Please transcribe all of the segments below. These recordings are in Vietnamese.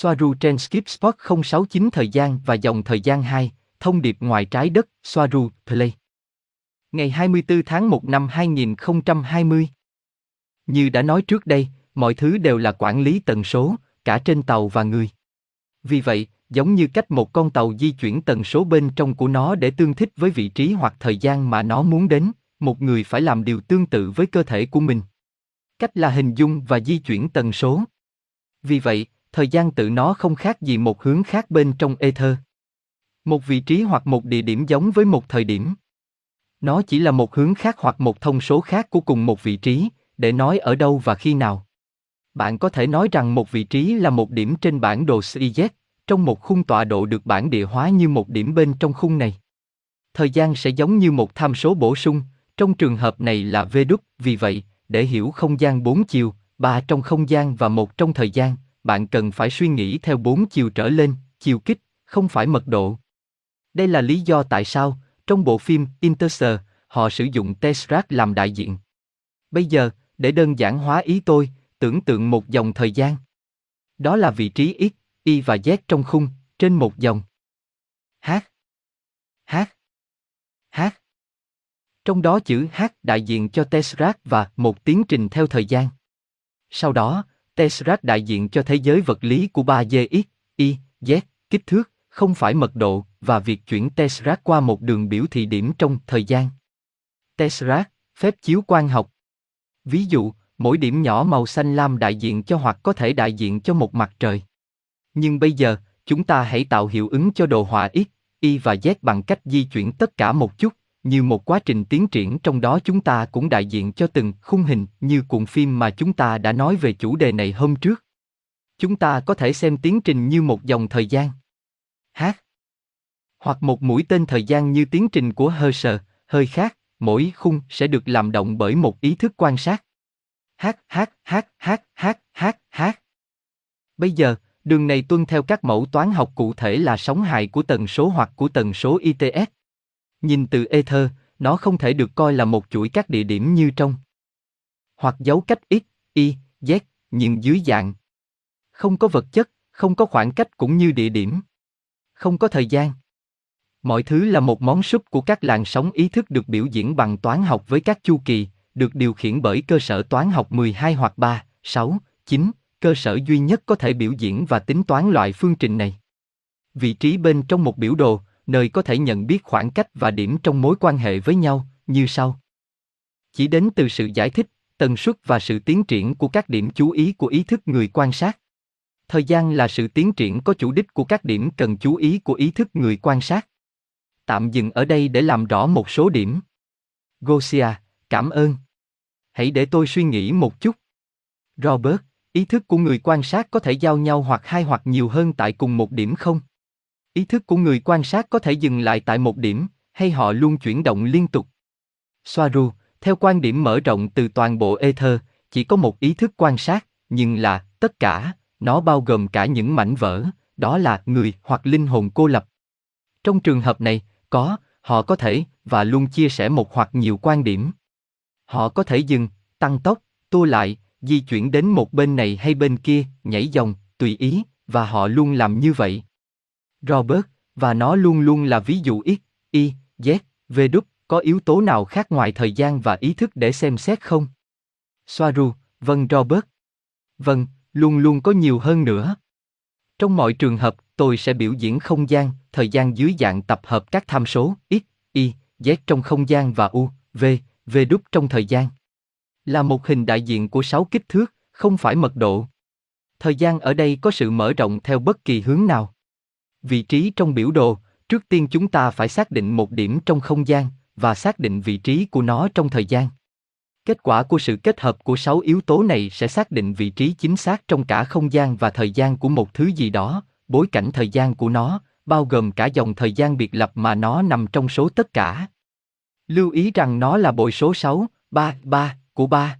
Soaru trên Skip Spot 069 thời gian và dòng thời gian 2, thông điệp ngoài trái đất, Soaru, Play. Ngày 24 tháng 1 năm 2020. Như đã nói trước đây, mọi thứ đều là quản lý tần số, cả trên tàu và người. Vì vậy, giống như cách một con tàu di chuyển tần số bên trong của nó để tương thích với vị trí hoặc thời gian mà nó muốn đến, một người phải làm điều tương tự với cơ thể của mình. Cách là hình dung và di chuyển tần số. Vì vậy, thời gian tự nó không khác gì một hướng khác bên trong ether. Một vị trí hoặc một địa điểm giống với một thời điểm. Nó chỉ là một hướng khác hoặc một thông số khác của cùng một vị trí, để nói ở đâu và khi nào. Bạn có thể nói rằng một vị trí là một điểm trên bản đồ CZ, trong một khung tọa độ được bản địa hóa như một điểm bên trong khung này. Thời gian sẽ giống như một tham số bổ sung, trong trường hợp này là V đúc, vì vậy, để hiểu không gian bốn chiều, ba trong không gian và một trong thời gian, bạn cần phải suy nghĩ theo bốn chiều trở lên, chiều kích, không phải mật độ. Đây là lý do tại sao, trong bộ phim Interstellar, họ sử dụng Tesseract làm đại diện. Bây giờ, để đơn giản hóa ý tôi, tưởng tượng một dòng thời gian. Đó là vị trí x, y và z trong khung, trên một dòng. H. H. H. Trong đó chữ H đại diện cho Tesseract và một tiến trình theo thời gian. Sau đó, Tesseract đại diện cho thế giới vật lý của 3D x, y, z, kích thước, không phải mật độ, và việc chuyển Tesseract qua một đường biểu thị điểm trong thời gian. Tesseract, phép chiếu quang học. Ví dụ, mỗi điểm nhỏ màu xanh lam đại diện cho hoặc có thể đại diện cho một mặt trời. Nhưng bây giờ, chúng ta hãy tạo hiệu ứng cho đồ họa X, Y và Z bằng cách di chuyển tất cả một chút, như một quá trình tiến triển trong đó chúng ta cũng đại diện cho từng khung hình như cuộn phim mà chúng ta đã nói về chủ đề này hôm trước. Chúng ta có thể xem tiến trình như một dòng thời gian. hát, Hoặc một mũi tên thời gian như tiến trình của hơi sờ, hơi khác, mỗi khung sẽ được làm động bởi một ý thức quan sát. hát hát hát hát hát hát hát Bây giờ, đường này tuân theo các mẫu toán học cụ thể là sóng hài của tần số hoặc của tần số ITS. Nhìn từ ether, nó không thể được coi là một chuỗi các địa điểm như trong hoặc dấu cách x, y, z, nhưng dưới dạng. Không có vật chất, không có khoảng cách cũng như địa điểm. Không có thời gian. Mọi thứ là một món súp của các làn sóng ý thức được biểu diễn bằng toán học với các chu kỳ, được điều khiển bởi cơ sở toán học 12 hoặc 3, 6, 9, cơ sở duy nhất có thể biểu diễn và tính toán loại phương trình này. Vị trí bên trong một biểu đồ, nơi có thể nhận biết khoảng cách và điểm trong mối quan hệ với nhau, như sau. Chỉ đến từ sự giải thích, tần suất và sự tiến triển của các điểm chú ý của ý thức người quan sát. Thời gian là sự tiến triển có chủ đích của các điểm cần chú ý của ý thức người quan sát. Tạm dừng ở đây để làm rõ một số điểm. Gosia, cảm ơn. Hãy để tôi suy nghĩ một chút. Robert, ý thức của người quan sát có thể giao nhau hoặc hai hoặc nhiều hơn tại cùng một điểm không? Ý thức của người quan sát có thể dừng lại tại một điểm, hay họ luôn chuyển động liên tục? Soaru, theo quan điểm mở rộng từ toàn bộ ether, chỉ có một ý thức quan sát, nhưng là tất cả, nó bao gồm cả những mảnh vỡ, đó là người hoặc linh hồn cô lập. Trong trường hợp này, có, họ có thể và luôn chia sẻ một hoặc nhiều quan điểm. Họ có thể dừng, tăng tốc, tua lại, di chuyển đến một bên này hay bên kia, nhảy dòng, tùy ý, và họ luôn làm như vậy. Robert, và nó luôn luôn là ví dụ x, y, z, v đúc, có yếu tố nào khác ngoài thời gian và ý thức để xem xét không? Soaru, vâng Robert. Vâng, luôn luôn có nhiều hơn nữa. Trong mọi trường hợp, tôi sẽ biểu diễn không gian, thời gian dưới dạng tập hợp các tham số x, y, z trong không gian và u, v, v đúc trong thời gian. Là một hình đại diện của sáu kích thước, không phải mật độ. Thời gian ở đây có sự mở rộng theo bất kỳ hướng nào. Vị trí trong biểu đồ, trước tiên chúng ta phải xác định một điểm trong không gian và xác định vị trí của nó trong thời gian. Kết quả của sự kết hợp của sáu yếu tố này sẽ xác định vị trí chính xác trong cả không gian và thời gian của một thứ gì đó, bối cảnh thời gian của nó, bao gồm cả dòng thời gian biệt lập mà nó nằm trong số tất cả. Lưu ý rằng nó là bội số 6, 3, 3 của 3.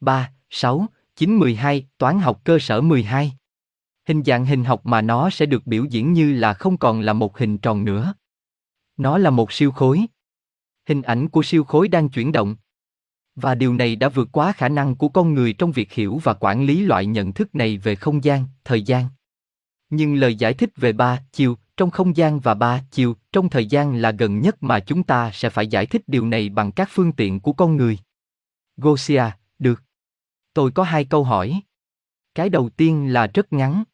3, 6, 9, 12, toán học cơ sở 12. Hình dạng hình học mà nó sẽ được biểu diễn như là không còn là một hình tròn nữa. Nó là một siêu khối. Hình ảnh của siêu khối đang chuyển động. Và điều này đã vượt quá khả năng của con người trong việc hiểu và quản lý loại nhận thức này về không gian, thời gian. Nhưng lời giải thích về ba chiều trong không gian và ba chiều trong thời gian là gần nhất mà chúng ta sẽ phải giải thích điều này bằng các phương tiện của con người. Gosia, được. Tôi có hai câu hỏi. Cái đầu tiên là rất ngắn.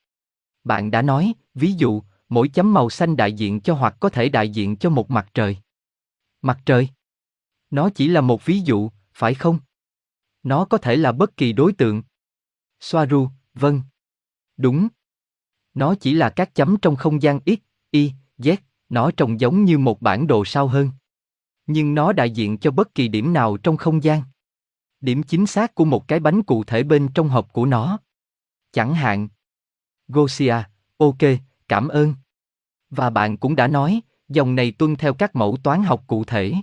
Bạn đã nói, ví dụ, mỗi chấm màu xanh đại diện cho hoặc có thể đại diện cho một mặt trời. Mặt trời? Nó chỉ là một ví dụ, phải không? Nó có thể là bất kỳ đối tượng. Soaru, vâng. Đúng. Nó chỉ là các chấm trong không gian X, Y, Z, nó trông giống như một bản đồ sao hơn. Nhưng nó đại diện cho bất kỳ điểm nào trong không gian. Điểm chính xác của một cái bánh cụ thể bên trong hộp của nó. Chẳng hạn. Gosia, ok, cảm ơn. Và bạn cũng đã nói, dòng này tuân theo các mẫu toán học cụ thể.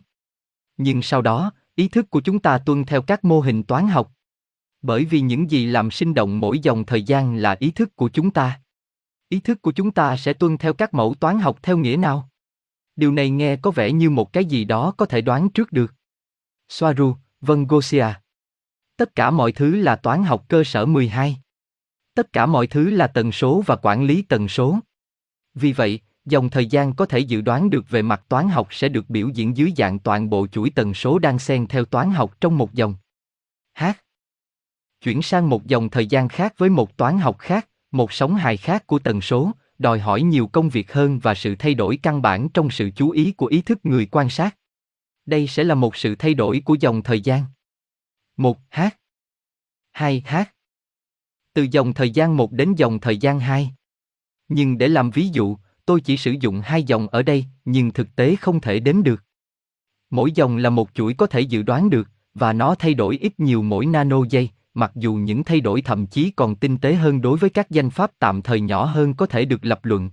Nhưng sau đó, ý thức của chúng ta tuân theo các mô hình toán học. Bởi vì những gì làm sinh động mỗi dòng thời gian là ý thức của chúng ta. Ý thức của chúng ta sẽ tuân theo các mẫu toán học theo nghĩa nào? Điều này nghe có vẻ như một cái gì đó có thể đoán trước được. Soaru, vâng Gosia. Tất cả mọi thứ là toán học cơ sở 12. Tất cả mọi thứ là tần số và quản lý tần số. Vì vậy, dòng thời gian có thể dự đoán được về mặt toán học sẽ được biểu diễn dưới dạng toàn bộ chuỗi tần số đang xen theo toán học trong một dòng. H. Chuyển sang một dòng thời gian khác với một toán học khác, một sóng hài khác của tần số, đòi hỏi nhiều công việc hơn và sự thay đổi căn bản trong sự chú ý của ý thức người quan sát. Đây sẽ là một sự thay đổi của dòng thời gian. 1 H 2 H từ dòng thời gian 1 đến dòng thời gian 2. Nhưng để làm ví dụ, tôi chỉ sử dụng hai dòng ở đây, nhưng thực tế không thể đếm được. Mỗi dòng là một chuỗi có thể dự đoán được, và nó thay đổi ít nhiều mỗi nano giây, mặc dù những thay đổi thậm chí còn tinh tế hơn đối với các danh pháp tạm thời nhỏ hơn có thể được lập luận.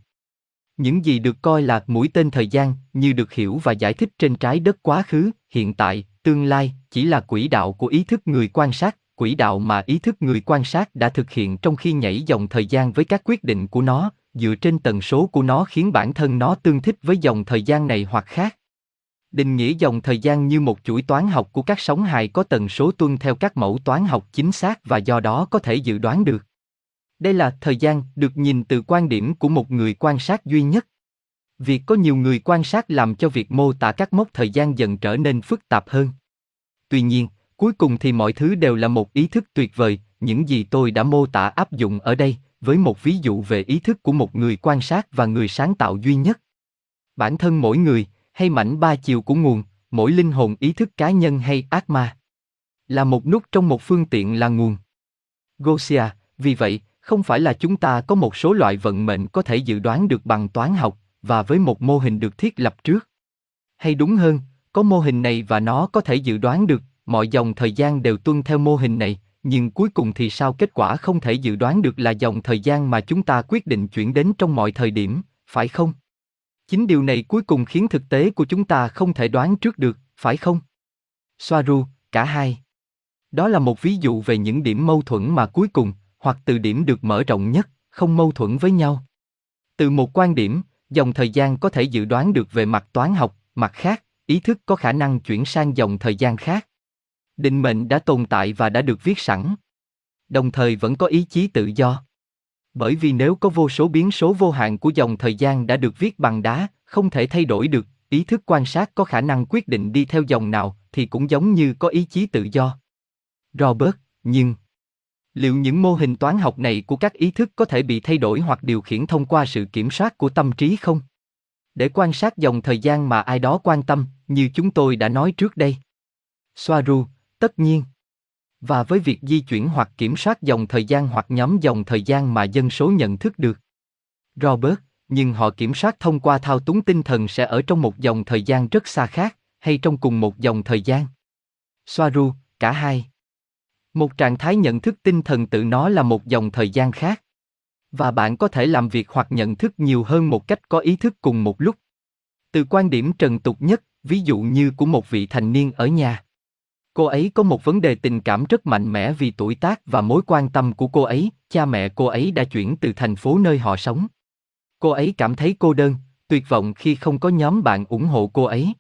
Những gì được coi là mũi tên thời gian, như được hiểu và giải thích trên trái đất quá khứ, hiện tại, tương lai, chỉ là quỹ đạo của ý thức người quan sát, quỹ đạo mà ý thức người quan sát đã thực hiện trong khi nhảy dòng thời gian với các quyết định của nó, dựa trên tần số của nó khiến bản thân nó tương thích với dòng thời gian này hoặc khác. Định nghĩa dòng thời gian như một chuỗi toán học của các sóng hài có tần số tuân theo các mẫu toán học chính xác và do đó có thể dự đoán được. Đây là thời gian được nhìn từ quan điểm của một người quan sát duy nhất. Việc có nhiều người quan sát làm cho việc mô tả các mốc thời gian dần trở nên phức tạp hơn. Tuy nhiên, cuối cùng thì mọi thứ đều là một ý thức tuyệt vời, những gì tôi đã mô tả áp dụng ở đây, với một ví dụ về ý thức của một người quan sát và người sáng tạo duy nhất. Bản thân mỗi người, hay mảnh ba chiều của nguồn, mỗi linh hồn ý thức cá nhân hay ác ma. Là một nút trong một phương tiện là nguồn. Gosia, vì vậy, không phải là chúng ta có một số loại vận mệnh có thể dự đoán được bằng toán học, và với một mô hình được thiết lập trước. Hay đúng hơn, có mô hình này và nó có thể dự đoán được, mọi dòng thời gian đều tuân theo mô hình này, nhưng cuối cùng thì sao kết quả không thể dự đoán được là dòng thời gian mà chúng ta quyết định chuyển đến trong mọi thời điểm, phải không? Chính điều này cuối cùng khiến thực tế của chúng ta không thể đoán trước được, phải không? Soaru, cả hai. Đó là một ví dụ về những điểm mâu thuẫn mà cuối cùng, hoặc từ điểm được mở rộng nhất, không mâu thuẫn với nhau. Từ một quan điểm, dòng thời gian có thể dự đoán được về mặt toán học, mặt khác, ý thức có khả năng chuyển sang dòng thời gian khác. Định mệnh đã tồn tại và đã được viết sẵn. Đồng thời vẫn có ý chí tự do. Bởi vì nếu có vô số biến số vô hạn của dòng thời gian đã được viết bằng đá, không thể thay đổi được, ý thức quan sát có khả năng quyết định đi theo dòng nào, thì cũng giống như có ý chí tự do. Robert, nhưng liệu những mô hình toán học này của các ý thức có thể bị thay đổi hoặc điều khiển thông qua sự kiểm soát của tâm trí không? Để quan sát dòng thời gian mà ai đó quan tâm, như chúng tôi đã nói trước đây. Soaru, tất nhiên. Và với việc di chuyển hoặc kiểm soát dòng thời gian hoặc nhóm dòng thời gian mà dân số nhận thức được. Robert, nhưng họ kiểm soát thông qua thao túng tinh thần sẽ ở trong một dòng thời gian rất xa khác, hay trong cùng một dòng thời gian. Soaru, cả hai. Một trạng thái nhận thức tinh thần tự nó là một dòng thời gian khác. Và bạn có thể làm việc hoặc nhận thức nhiều hơn một cách có ý thức cùng một lúc. Từ quan điểm trần tục nhất, ví dụ như của một vị thành niên ở nhà. Cô ấy có một vấn đề tình cảm rất mạnh mẽ vì tuổi tác và mối quan tâm của cô ấy, cha mẹ cô ấy đã chuyển từ thành phố nơi họ sống. Cô ấy cảm thấy cô đơn, tuyệt vọng khi không có nhóm bạn ủng hộ cô ấy.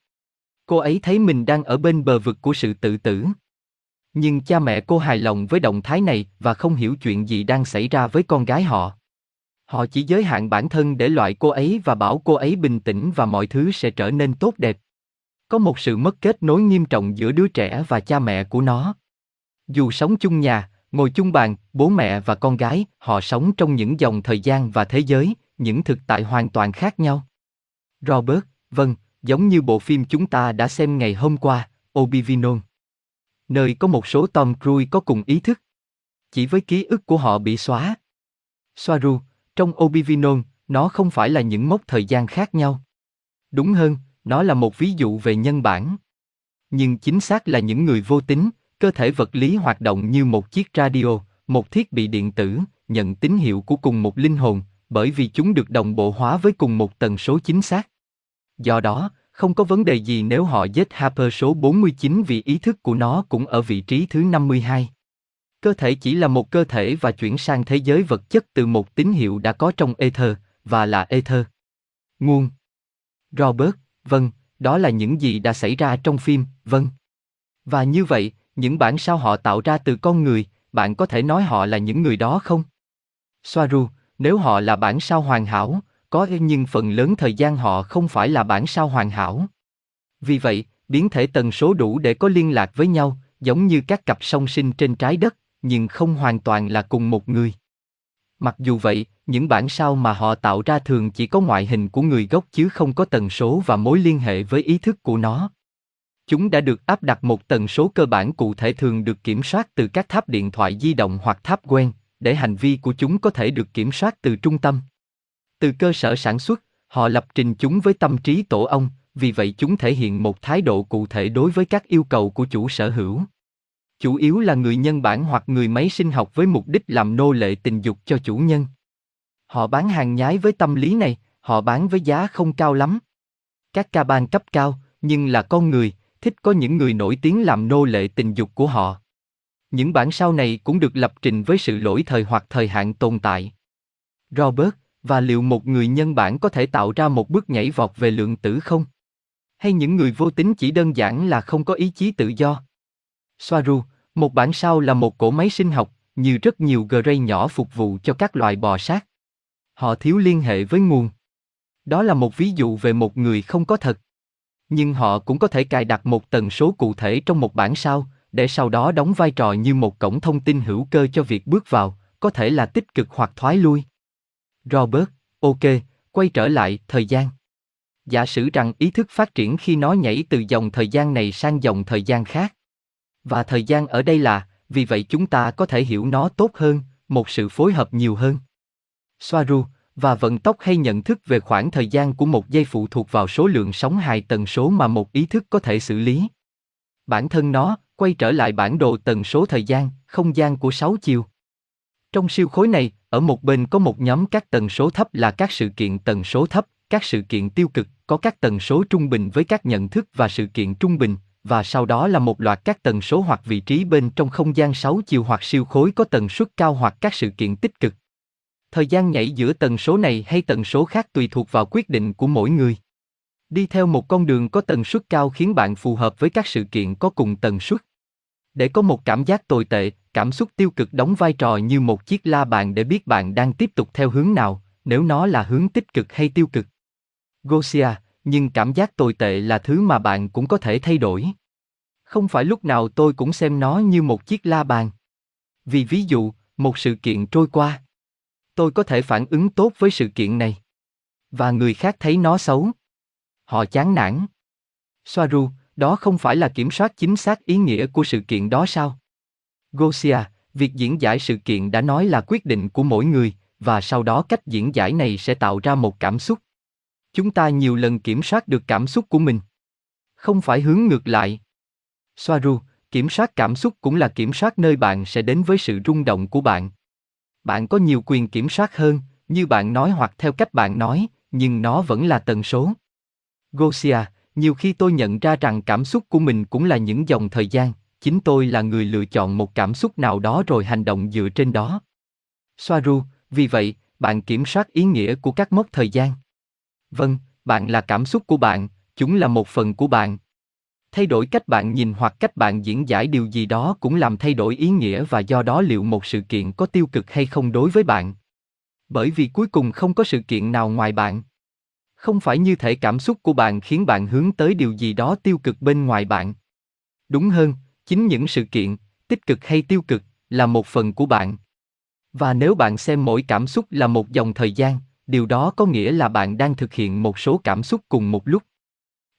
Cô ấy thấy mình đang ở bên bờ vực của sự tự tử. Nhưng cha mẹ cô hài lòng với động thái này và không hiểu chuyện gì đang xảy ra với con gái họ. Họ chỉ giới hạn bản thân để loại cô ấy và bảo cô ấy bình tĩnh và mọi thứ sẽ trở nên tốt đẹp. Có một sự mất kết nối nghiêm trọng giữa đứa trẻ và cha mẹ của nó. Dù sống chung nhà, ngồi chung bàn, bố mẹ và con gái, họ sống trong những dòng thời gian và thế giới, những thực tại hoàn toàn khác nhau. Robert, vâng, giống như bộ phim chúng ta đã xem ngày hôm qua, obivinon Nơi có một số Tom Cruise có cùng ý thức. Chỉ với ký ức của họ bị xóa. Soaru, trong obivinon nó không phải là những mốc thời gian khác nhau. Đúng hơn, nó là một ví dụ về nhân bản. Nhưng chính xác là những người vô tính, cơ thể vật lý hoạt động như một chiếc radio, một thiết bị điện tử, nhận tín hiệu của cùng một linh hồn, bởi vì chúng được đồng bộ hóa với cùng một tần số chính xác. Do đó, không có vấn đề gì nếu họ giết Harper số 49 vì ý thức của nó cũng ở vị trí thứ 52. Cơ thể chỉ là một cơ thể và chuyển sang thế giới vật chất từ một tín hiệu đã có trong ether, và là ether. Nguồn Robert, vâng, đó là những gì đã xảy ra trong phim, vâng. Và như vậy, những bản sao họ tạo ra từ con người, bạn có thể nói họ là những người đó không? Soaru, nếu họ là bản sao hoàn hảo, có nhưng phần lớn thời gian họ không phải là bản sao hoàn hảo. Vì vậy, biến thể tần số đủ để có liên lạc với nhau, giống như các cặp song sinh trên trái đất, nhưng không hoàn toàn là cùng một người. Mặc dù vậy, những bản sao mà họ tạo ra thường chỉ có ngoại hình của người gốc chứ không có tần số và mối liên hệ với ý thức của nó. Chúng đã được áp đặt một tần số cơ bản cụ thể thường được kiểm soát từ các tháp điện thoại di động hoặc tháp quen, để hành vi của chúng có thể được kiểm soát từ trung tâm. Từ cơ sở sản xuất, họ lập trình chúng với tâm trí tổ ong, vì vậy chúng thể hiện một thái độ cụ thể đối với các yêu cầu của chủ sở hữu. Chủ yếu là người nhân bản hoặc người máy sinh học với mục đích làm nô lệ tình dục cho chủ nhân. Họ bán hàng nhái với tâm lý này, họ bán với giá không cao lắm. Các ca ban cấp cao, nhưng là con người, thích có những người nổi tiếng làm nô lệ tình dục của họ. Những bản sao này cũng được lập trình với sự lỗi thời hoặc thời hạn tồn tại. Robert, và liệu một người nhân bản có thể tạo ra một bước nhảy vọt về lượng tử không? Hay những người vô tính chỉ đơn giản là không có ý chí tự do? Soaru, một bản sao là một cỗ máy sinh học, như rất nhiều Gray nhỏ phục vụ cho các loài bò sát. Họ thiếu liên hệ với nguồn. Đó là một ví dụ về một người không có thật. Nhưng họ cũng có thể cài đặt một tần số cụ thể trong một bản sao, để sau đó đóng vai trò như một cổng thông tin hữu cơ cho việc bước vào, có thể là tích cực hoặc thoái lui. Robert, ok, quay trở lại, thời gian. Giả sử rằng ý thức phát triển khi nó nhảy từ dòng thời gian này sang dòng thời gian khác. Và thời gian ở đây là, vì vậy chúng ta có thể hiểu nó tốt hơn, một sự phối hợp nhiều hơn. Soaru, và vận tốc hay nhận thức về khoảng thời gian của một giây phụ thuộc vào số lượng sóng hài tần số mà một ý thức có thể xử lý. Bản thân nó, quay trở lại bản đồ tần số thời gian, không gian của sáu chiều. Trong siêu khối này, ở một bên có một nhóm các tần số thấp là các sự kiện tần số thấp, các sự kiện tiêu cực, có các tần số trung bình với các nhận thức và sự kiện trung bình, và sau đó là một loạt các tần số hoặc vị trí bên trong không gian sáu chiều hoặc siêu khối có tần suất cao hoặc các sự kiện tích cực. Thời gian nhảy giữa tần số này hay tần số khác tùy thuộc vào quyết định của mỗi người. Đi theo một con đường có tần suất cao khiến bạn phù hợp với các sự kiện có cùng tần suất. Để có một cảm giác tồi tệ, cảm xúc tiêu cực đóng vai trò như một chiếc la bàn để biết bạn đang tiếp tục theo hướng nào, nếu nó là hướng tích cực hay tiêu cực. Gosia, nhưng cảm giác tồi tệ là thứ mà bạn cũng có thể thay đổi. Không phải lúc nào tôi cũng xem nó như một chiếc la bàn. Vì ví dụ, một sự kiện trôi qua. Tôi có thể phản ứng tốt với sự kiện này. Và người khác thấy nó xấu. Họ chán nản. Soaru, đó không phải là kiểm soát chính xác ý nghĩa của sự kiện đó sao? Gosia, việc diễn giải sự kiện đã nói là quyết định của mỗi người, và sau đó cách diễn giải này sẽ tạo ra một cảm xúc. Chúng ta nhiều lần kiểm soát được cảm xúc của mình. Không phải hướng ngược lại. Soaru, kiểm soát cảm xúc cũng là kiểm soát nơi bạn sẽ đến với sự rung động của bạn. Bạn có nhiều quyền kiểm soát hơn, như bạn nói hoặc theo cách bạn nói, nhưng nó vẫn là tần số. Gosia, nhiều khi tôi nhận ra rằng cảm xúc của mình cũng là những dòng thời gian, chính tôi là người lựa chọn một cảm xúc nào đó rồi hành động dựa trên đó. Soaru, vì vậy, bạn kiểm soát ý nghĩa của các mốc thời gian. Vâng, bạn là cảm xúc của bạn, chúng là một phần của bạn. Thay đổi cách bạn nhìn hoặc cách bạn diễn giải điều gì đó cũng làm thay đổi ý nghĩa và do đó liệu một sự kiện có tiêu cực hay không đối với bạn. Bởi vì cuối cùng không có sự kiện nào ngoài bạn. Không phải như thể cảm xúc của bạn khiến bạn hướng tới điều gì đó tiêu cực bên ngoài bạn. Đúng hơn, chính những sự kiện, tích cực hay tiêu cực, là một phần của bạn. Và nếu bạn xem mỗi cảm xúc là một dòng thời gian, điều đó có nghĩa là bạn đang thực hiện một số cảm xúc cùng một lúc.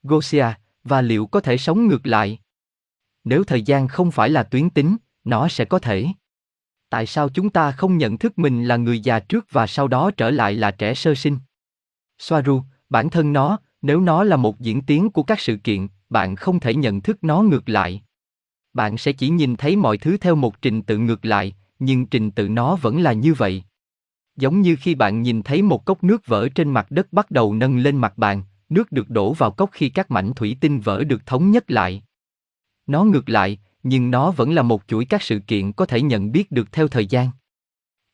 Gosia, và liệu có thể sống ngược lại? Nếu thời gian không phải là tuyến tính, nó sẽ có thể. Tại sao chúng ta không nhận thức mình là người già trước và sau đó trở lại là trẻ sơ sinh? Soaru, bản thân nó, nếu nó là một diễn tiến của các sự kiện, bạn không thể nhận thức nó ngược lại. Bạn sẽ chỉ nhìn thấy mọi thứ theo một trình tự ngược lại, nhưng trình tự nó vẫn là như vậy. Giống như khi bạn nhìn thấy một cốc nước vỡ trên mặt đất bắt đầu nâng lên mặt bàn, nước được đổ vào cốc khi các mảnh thủy tinh vỡ được thống nhất lại. Nó ngược lại, nhưng nó vẫn là một chuỗi các sự kiện có thể nhận biết được theo thời gian.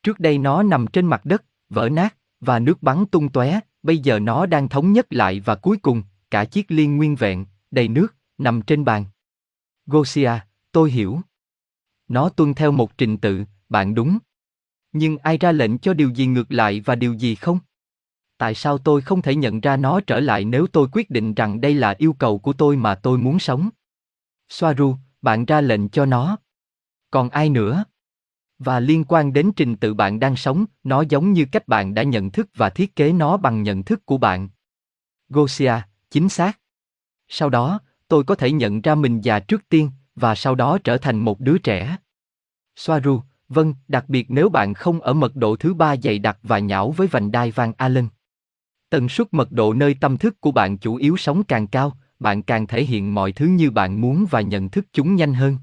Trước đây nó nằm trên mặt đất, vỡ nát, và nước bắn tung tóe, bây giờ nó đang thống nhất lại và cuối cùng, cả chiếc liên nguyên vẹn, đầy nước, nằm trên bàn. Gosia, tôi hiểu. Nó tuân theo một trình tự, bạn đúng. Nhưng ai ra lệnh cho điều gì ngược lại và điều gì không? Tại sao tôi không thể nhận ra nó trở lại nếu tôi quyết định rằng đây là yêu cầu của tôi mà tôi muốn sống? Soaru, bạn ra lệnh cho nó. Còn ai nữa? Và liên quan đến trình tự bạn đang sống, nó giống như cách bạn đã nhận thức và thiết kế nó bằng nhận thức của bạn. Gosia, chính xác. Sau đó, tôi có thể nhận ra mình già trước tiên, và sau đó trở thành một đứa trẻ. Soaru, vâng, đặc biệt nếu bạn không ở mật độ thứ ba dày đặc và nhão với vành đai Van Allen. Tần suất mật độ nơi tâm thức của bạn chủ yếu sống càng cao, bạn càng thể hiện mọi thứ như bạn muốn và nhận thức chúng nhanh hơn.